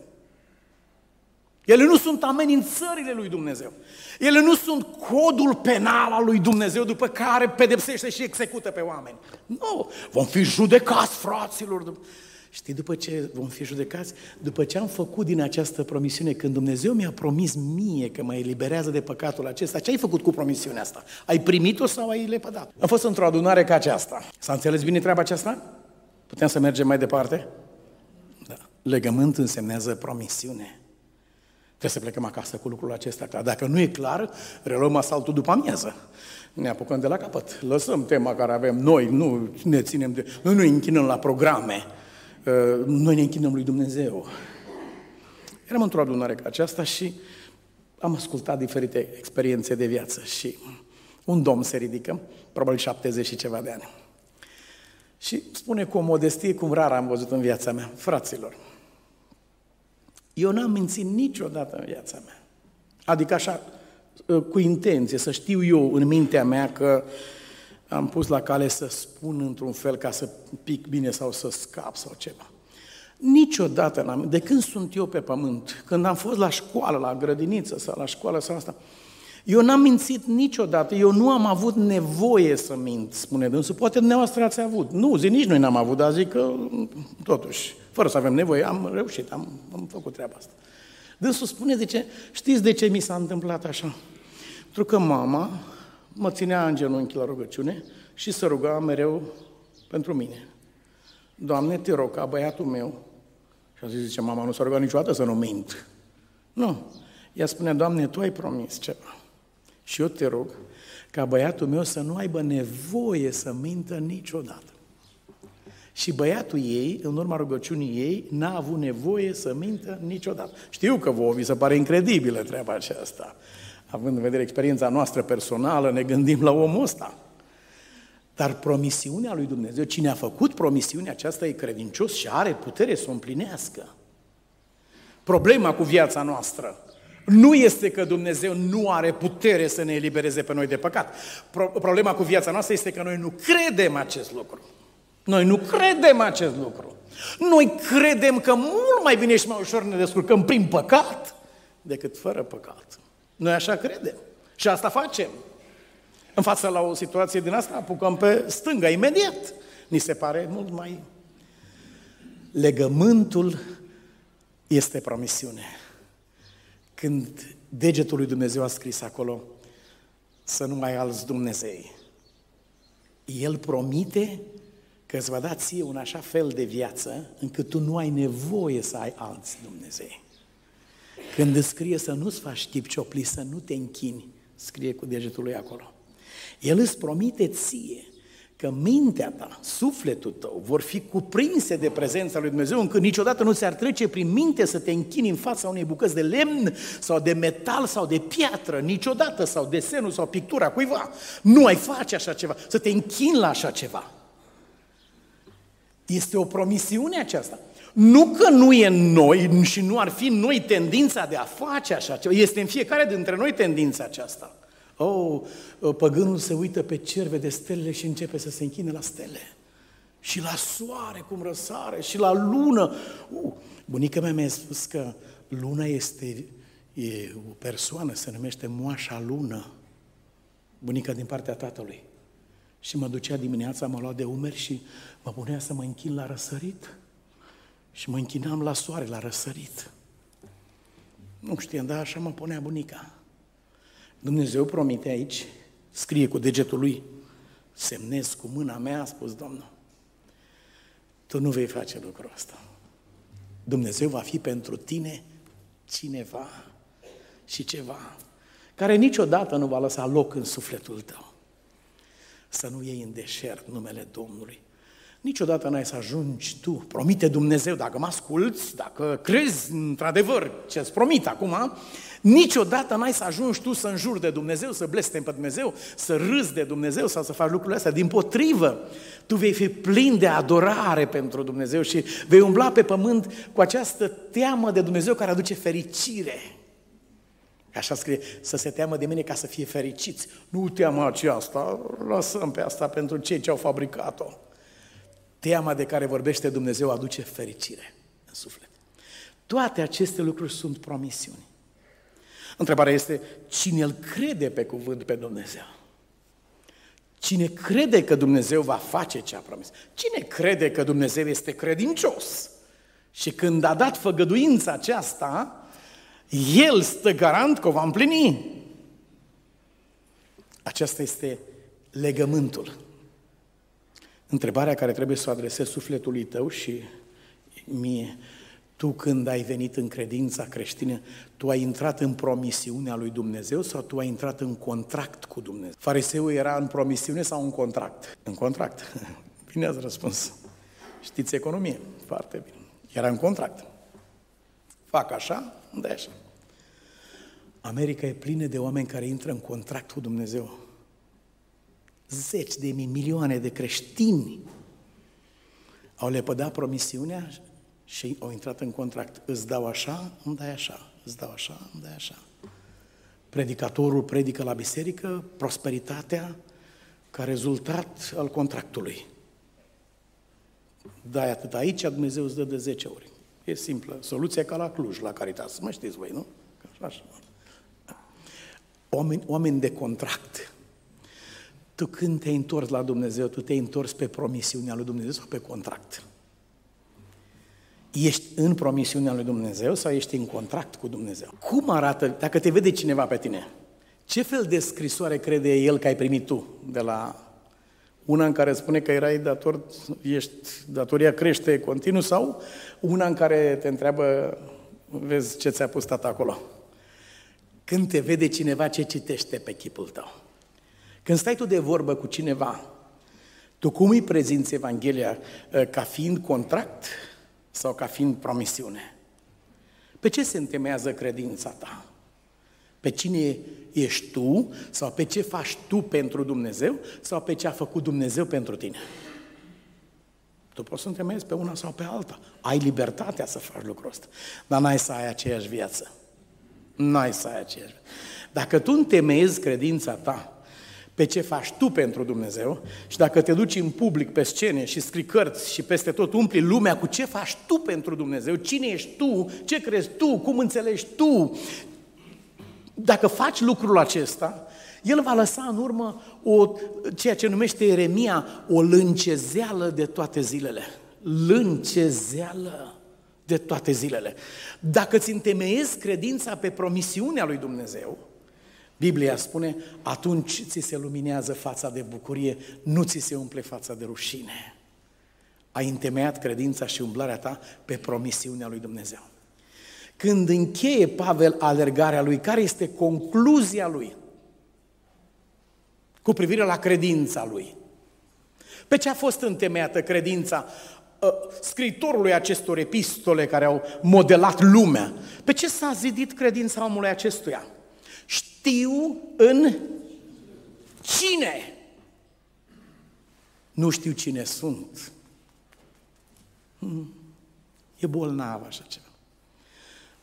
Ele nu sunt amenințările lui Dumnezeu. Ele nu sunt codul penal al lui Dumnezeu după care pedepsește și execută pe oameni. Nu, vom fi judecați, fraților. Știi, după ce vom fi judecați, după ce am făcut din această promisiune, când Dumnezeu mi-a promis mie că mă eliberează de păcatul acesta, ce ai făcut cu promisiunea asta? Ai primit-o sau ai lepădat? Am fost într-o adunare ca aceasta. S-a înțeles bine treaba aceasta? Putem să mergem mai departe? Da. Legământ însemnează promisiune. Trebuie să plecăm acasă cu lucrul acesta. Dacă nu e clar, reluăm asaltul după amiază. Ne apucăm de la capăt. Lăsăm tema care avem noi, nu ne ținem de... Noi nu ne închinăm la programe. Uh, noi ne închinăm lui Dumnezeu. Eram într-o adunare ca aceasta și am ascultat diferite experiențe de viață și un domn se ridică, probabil 70 și ceva de ani. Și spune cu o modestie cum rar am văzut în viața mea, fraților, eu n-am mințit niciodată în viața mea. Adică așa, ă, cu intenție, să știu eu în mintea mea că am pus la cale să spun într-un fel ca să pic bine sau să scap sau ceva. Niciodată n-am, de când sunt eu pe pământ, când am fost la școală, la grădiniță sau la școală sau asta, eu n-am mințit niciodată, eu nu am avut nevoie să mint, spune dânsul. Poate dumneavoastră ați avut. Nu, zi, nici noi n-am avut, dar zic că totuși, fără să avem nevoie, am reușit, am, am făcut treaba asta. Dânsul spune de ce, știți de ce mi s-a întâmplat așa? Pentru că mama mă ținea în genunchi la rugăciune și se ruga mereu pentru mine. Doamne, te rog ca băiatul meu, și a zis, zice, mama nu s-a rugat niciodată să nu mint. Nu. Ea spune, Doamne, Tu ai promis ceva. Și eu te rog ca băiatul meu să nu aibă nevoie să mintă niciodată. Și băiatul ei, în urma rugăciunii ei, n-a avut nevoie să mintă niciodată. Știu că vouă vi se pare incredibilă treaba aceasta. Având în vedere experiența noastră personală, ne gândim la omul ăsta. Dar promisiunea lui Dumnezeu, cine a făcut promisiunea aceasta e credincios și are putere să o împlinească. Problema cu viața noastră nu este că Dumnezeu nu are putere să ne elibereze pe noi de păcat. Problema cu viața noastră este că noi nu credem acest lucru. Noi nu credem acest lucru. Noi credem că mult mai bine și mai ușor ne descurcăm prin păcat decât fără păcat. Noi așa credem. Și asta facem. În fața la o situație din asta apucăm pe stânga imediat. Ni se pare mult mai... Legământul este promisiune. Când degetul lui Dumnezeu a scris acolo să nu mai alți Dumnezei, El promite că îți va da ție un așa fel de viață încât tu nu ai nevoie să ai alți Dumnezei. Când îți scrie să nu-ți faci chip ciopli, să nu te închini, scrie cu degetul lui acolo. El îți promite ție că mintea ta, sufletul tău vor fi cuprinse de prezența lui Dumnezeu încât niciodată nu ți-ar trece prin minte să te închini în fața unei bucăți de lemn sau de metal sau de piatră, niciodată, sau desenul sau pictura cuiva. Nu ai face așa ceva, să te închini la așa ceva. Este o promisiune aceasta. Nu că nu e în noi și nu ar fi în noi tendința de a face așa ceva, este în fiecare dintre noi tendința aceasta. Oh, păgânul se uită pe cer, vede stelele și începe să se închine la stele. Și la soare cum răsare, și la lună. Uh, bunica mea mi-a spus că luna este e o persoană, se numește moașa lună. Bunica din partea tatălui. Și mă ducea dimineața, mă lua de umeri și mă punea să mă închin la răsărit. Și mă închinam la soare, la răsărit. Nu știam, dar așa mă punea bunica. Dumnezeu promite aici, scrie cu degetul lui, semnez cu mâna mea, a spus Domnul. Tu nu vei face lucrul ăsta. Dumnezeu va fi pentru tine cineva și ceva care niciodată nu va lăsa loc în sufletul tău. Să nu iei în deșert numele Domnului. Niciodată n-ai să ajungi tu, promite Dumnezeu, dacă mă asculți, dacă crezi într-adevăr ce îți promit acum, niciodată n-ai să ajungi tu să înjuri de Dumnezeu, să blestem pe Dumnezeu, să râzi de Dumnezeu sau să faci lucrurile astea. Din potrivă, tu vei fi plin de adorare pentru Dumnezeu și vei umbla pe pământ cu această teamă de Dumnezeu care aduce fericire. Așa scrie, să se teamă de mine ca să fie fericiți. Nu teama aceasta, lăsăm pe asta pentru cei ce au fabricat-o. Teama de care vorbește Dumnezeu aduce fericire în suflet. Toate aceste lucruri sunt promisiuni. Întrebarea este, cine îl crede pe cuvânt pe Dumnezeu? Cine crede că Dumnezeu va face ce a promis? Cine crede că Dumnezeu este credincios? Și când a dat făgăduința aceasta, El stă garant că o va împlini. Aceasta este legământul Întrebarea care trebuie să o adresezi sufletului tău și mie, tu când ai venit în credința creștină, tu ai intrat în promisiunea lui Dumnezeu sau tu ai intrat în contract cu Dumnezeu? Fariseul era în promisiune sau în contract? În contract. Bine ați răspuns. Știți economie? Foarte bine. Era în contract. Fac așa, de așa. America e plină de oameni care intră în contract cu Dumnezeu zeci de mii, milioane de creștini au lepădat promisiunea și au intrat în contract. Îți dau așa, îmi dai așa, îți dau așa, îmi dai așa. Predicatorul predică la biserică prosperitatea ca rezultat al contractului. Dai atât aici, Dumnezeu îți dă de 10 ori. E simplă. Soluția ca la Cluj, la Caritas. Mă știți voi, nu? Așa. Oameni, oameni de contract. Tu când te-ai întors la Dumnezeu, tu te-ai întors pe promisiunea lui Dumnezeu sau pe contract? Ești în promisiunea lui Dumnezeu sau ești în contract cu Dumnezeu? Cum arată, dacă te vede cineva pe tine, ce fel de scrisoare crede el că ai primit tu de la una în care spune că erai dator, ești, datoria crește continuu sau una în care te întreabă, vezi ce ți-a pus tata acolo? Când te vede cineva, ce citește pe chipul tău? Când stai tu de vorbă cu cineva, tu cum îi prezinți Evanghelia? Ă, ca fiind contract sau ca fiind promisiune? Pe ce se întemeiază credința ta? Pe cine ești tu sau pe ce faci tu pentru Dumnezeu sau pe ce a făcut Dumnezeu pentru tine? Tu poți să întemeiezi pe una sau pe alta. Ai libertatea să faci lucrul ăsta. Dar n-ai să ai aceeași viață. N-ai să ai aceeași viață. Dacă tu întemeiezi credința ta pe ce faci tu pentru Dumnezeu și dacă te duci în public pe scene și scrii cărți și peste tot umpli lumea cu ce faci tu pentru Dumnezeu, cine ești tu, ce crezi tu, cum înțelegi tu, dacă faci lucrul acesta, el va lăsa în urmă o, ceea ce numește Eremia o lâncezeală de toate zilele. Lâncezeală de toate zilele. Dacă ți întemeiezi credința pe promisiunea lui Dumnezeu, Biblia spune, atunci ți se luminează fața de bucurie, nu ți se umple fața de rușine. Ai întemeiat credința și umblarea ta pe promisiunea lui Dumnezeu. Când încheie Pavel alergarea lui, care este concluzia lui cu privire la credința lui? Pe ce a fost întemeiată credința uh, scriitorului acestor epistole care au modelat lumea? Pe ce s-a zidit credința omului acestuia? Știu în cine? Nu știu cine sunt. Hmm. E bolnav așa ceva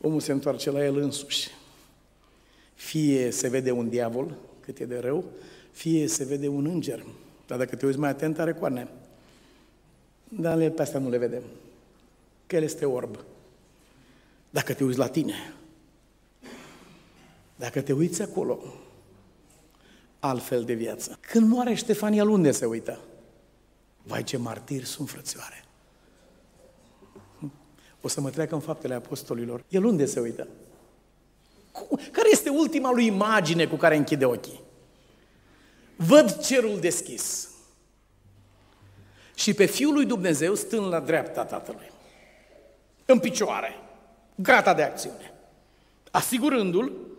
omul se întoarce la el însuși. Fie se vede un diavol, cât e de rău, fie se vede un înger. Dar dacă te uiți mai atent, are coarne. Dar pe astea nu le vedem. Că el este orb. Dacă te uiți la tine, dacă te uiți acolo, altfel de viață. Când moare Ștefania, unde se uită? Vai, ce martiri sunt, frățioare! o să mă treacă în faptele apostolilor. El unde se uită? Care este ultima lui imagine cu care închide ochii? Văd cerul deschis și pe Fiul lui Dumnezeu stând la dreapta Tatălui, în picioare, gata de acțiune, asigurându-l,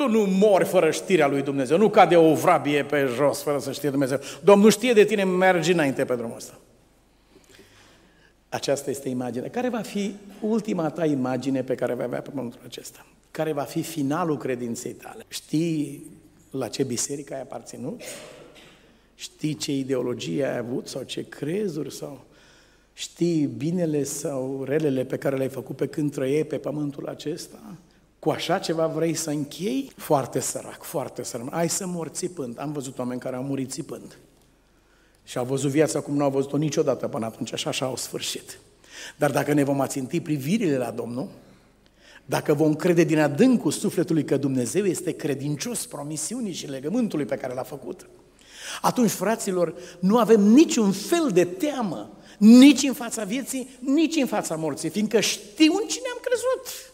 tu nu mori fără știrea lui Dumnezeu, nu cade o vrabie pe jos fără să știe Dumnezeu. Domnul știe de tine, mergi înainte pe drumul ăsta. Aceasta este imaginea. Care va fi ultima ta imagine pe care vei avea pe pământul acesta? Care va fi finalul credinței tale? Știi la ce biserică ai aparținut? Știi ce ideologie ai avut sau ce crezuri sau știi binele sau relele pe care le-ai făcut pe când trăieai pe pământul acesta? Cu așa ceva vrei să închei? Foarte sărac, foarte sărac. Ai să mor țipând. Am văzut oameni care au murit țipând. Și au văzut viața cum nu au văzut-o niciodată până atunci, așa așa au sfârșit. Dar dacă ne vom aținti privirile la Domnul, dacă vom crede din adâncul sufletului că Dumnezeu este credincios promisiunii și legământului pe care l-a făcut, atunci, fraților, nu avem niciun fel de teamă, nici în fața vieții, nici în fața morții, fiindcă știu în cine am crezut.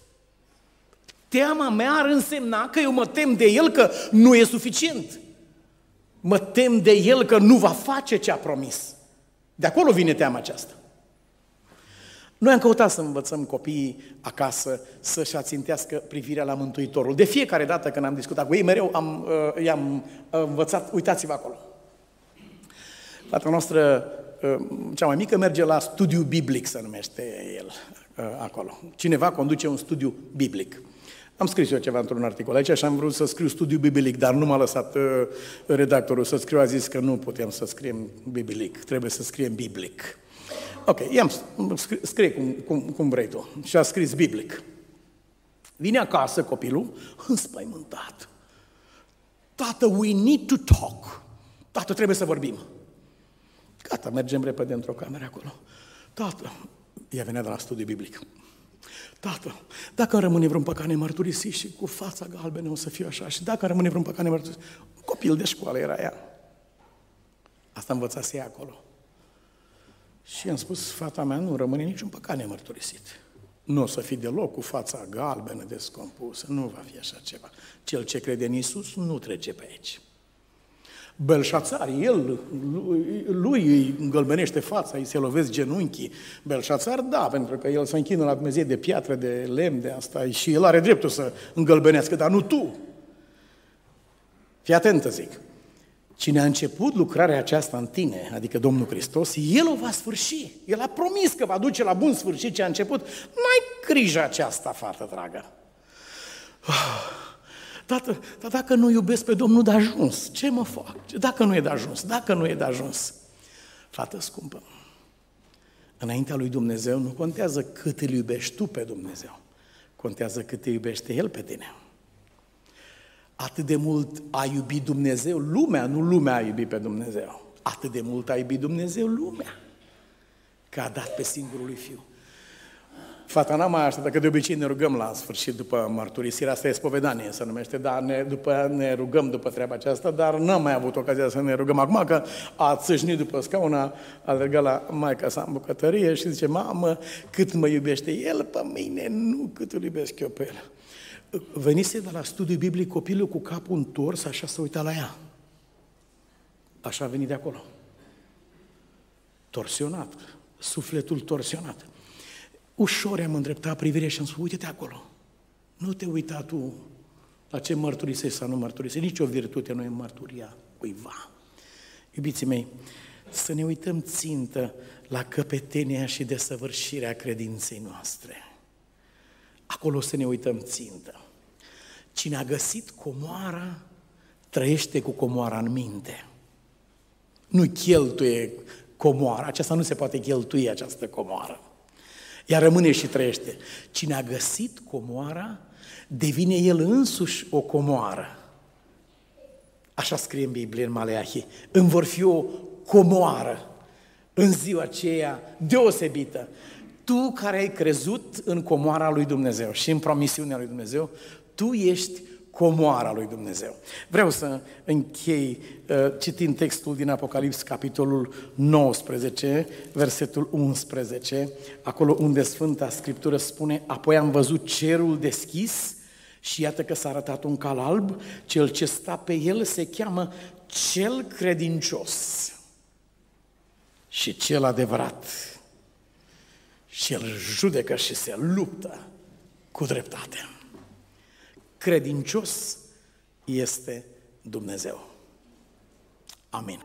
Teama mea ar însemna că eu mă tem de El că nu e suficient. Mă tem de el că nu va face ce a promis. De acolo vine teama aceasta. Noi am căutat să învățăm copiii acasă să-și ațintească privirea la Mântuitorul. De fiecare dată când am discutat cu ei, mereu am, uh, i-am uh, învățat, uitați-vă acolo. Fata noastră, uh, cea mai mică, merge la studiu biblic, se numește el acolo. Cineva conduce un studiu biblic. Am scris eu ceva într-un articol aici și am vrut să scriu studiu biblic, dar nu m-a lăsat uh, redactorul să scriu, a zis că nu putem să scriem biblic, trebuie să scriem biblic. Ok, i-am scrie cum, cum, cum vrei tu. Și a scris biblic. Vine acasă copilul, înspăimântat. Tată, we need to talk. Tată, trebuie să vorbim. Gata, mergem repede într-o cameră acolo. Tată, ea venea de la studiu biblic. Tată, dacă rămâne vreun păcat nemărturisit și cu fața galbenă o să fiu așa, și dacă rămâne vreun păcat nemărturisit, un copil de școală era ea. Asta învățase ea acolo. Și am spus, fata mea nu rămâne niciun păcat nemărturisit. Nu o să fii deloc cu fața galbenă, descompusă, nu va fi așa ceva. Cel ce crede în Isus nu trece pe aici. Belșațar, el, lui îi îngălbenește fața, îi se lovesc genunchii. Belșațar, da, pentru că el se închină la Dumnezeu de piatră, de lemn, de asta și el are dreptul să îngălbenească, dar nu tu. Fii atentă, zic. Cine a început lucrarea aceasta în tine, adică Domnul Hristos, El o va sfârși. El a promis că va duce la bun sfârșit ce a început. N-ai grijă aceasta, fată dragă. Tată, dar dacă nu iubesc pe Domnul de ajuns, ce mă fac? Dacă nu e de ajuns, dacă nu e de ajuns. Fată scumpă, înaintea lui Dumnezeu nu contează cât îl iubești tu pe Dumnezeu, contează cât te iubește El pe tine. Atât de mult a iubit Dumnezeu lumea, nu lumea a iubit pe Dumnezeu. Atât de mult a iubit Dumnezeu lumea, că a dat pe singurul lui Fiu. Fata n-a mai așteptat, că de obicei ne rugăm la sfârșit după mărturisirea, asta e spovedanie, se numește, dar ne, după, ne rugăm după treaba aceasta, dar n-am mai avut ocazia să ne rugăm acum, că a țâșnit după scaun, a alergat la maica sa în bucătărie și zice, mamă, cât mă iubește el pe mine, nu cât îl iubesc eu pe el. Venise de la studiu biblic copilul cu capul întors, așa să uita la ea. Așa a venit de acolo. Torsionat, sufletul torsionat. Ușor am îndreptat privirea și am spus, uite-te acolo. Nu te uita tu la ce mărturisești sau nu mărturisești. Nici o virtute nu e mărturia cuiva. Iubiții mei, să ne uităm țintă la căpetenia și desăvârșirea credinței noastre. Acolo să ne uităm țintă. Cine a găsit comoara, trăiește cu comoara în minte. Nu cheltuie comoara, aceasta nu se poate cheltui această comoară. Ea rămâne și trăiește. Cine a găsit comoara, devine el însuși o comoară. Așa scrie în Biblie, în Maleahi. Îmi vor fi o comoară în ziua aceea deosebită. Tu care ai crezut în comoara lui Dumnezeu și în promisiunea lui Dumnezeu, tu ești comoara lui Dumnezeu. Vreau să închei uh, citind textul din Apocalips, capitolul 19, versetul 11, acolo unde Sfânta Scriptură spune, apoi am văzut cerul deschis și iată că s-a arătat un cal alb, cel ce sta pe el se cheamă cel credincios și cel adevărat. Și el judecă și se luptă cu dreptate credincios este Dumnezeu. Amin.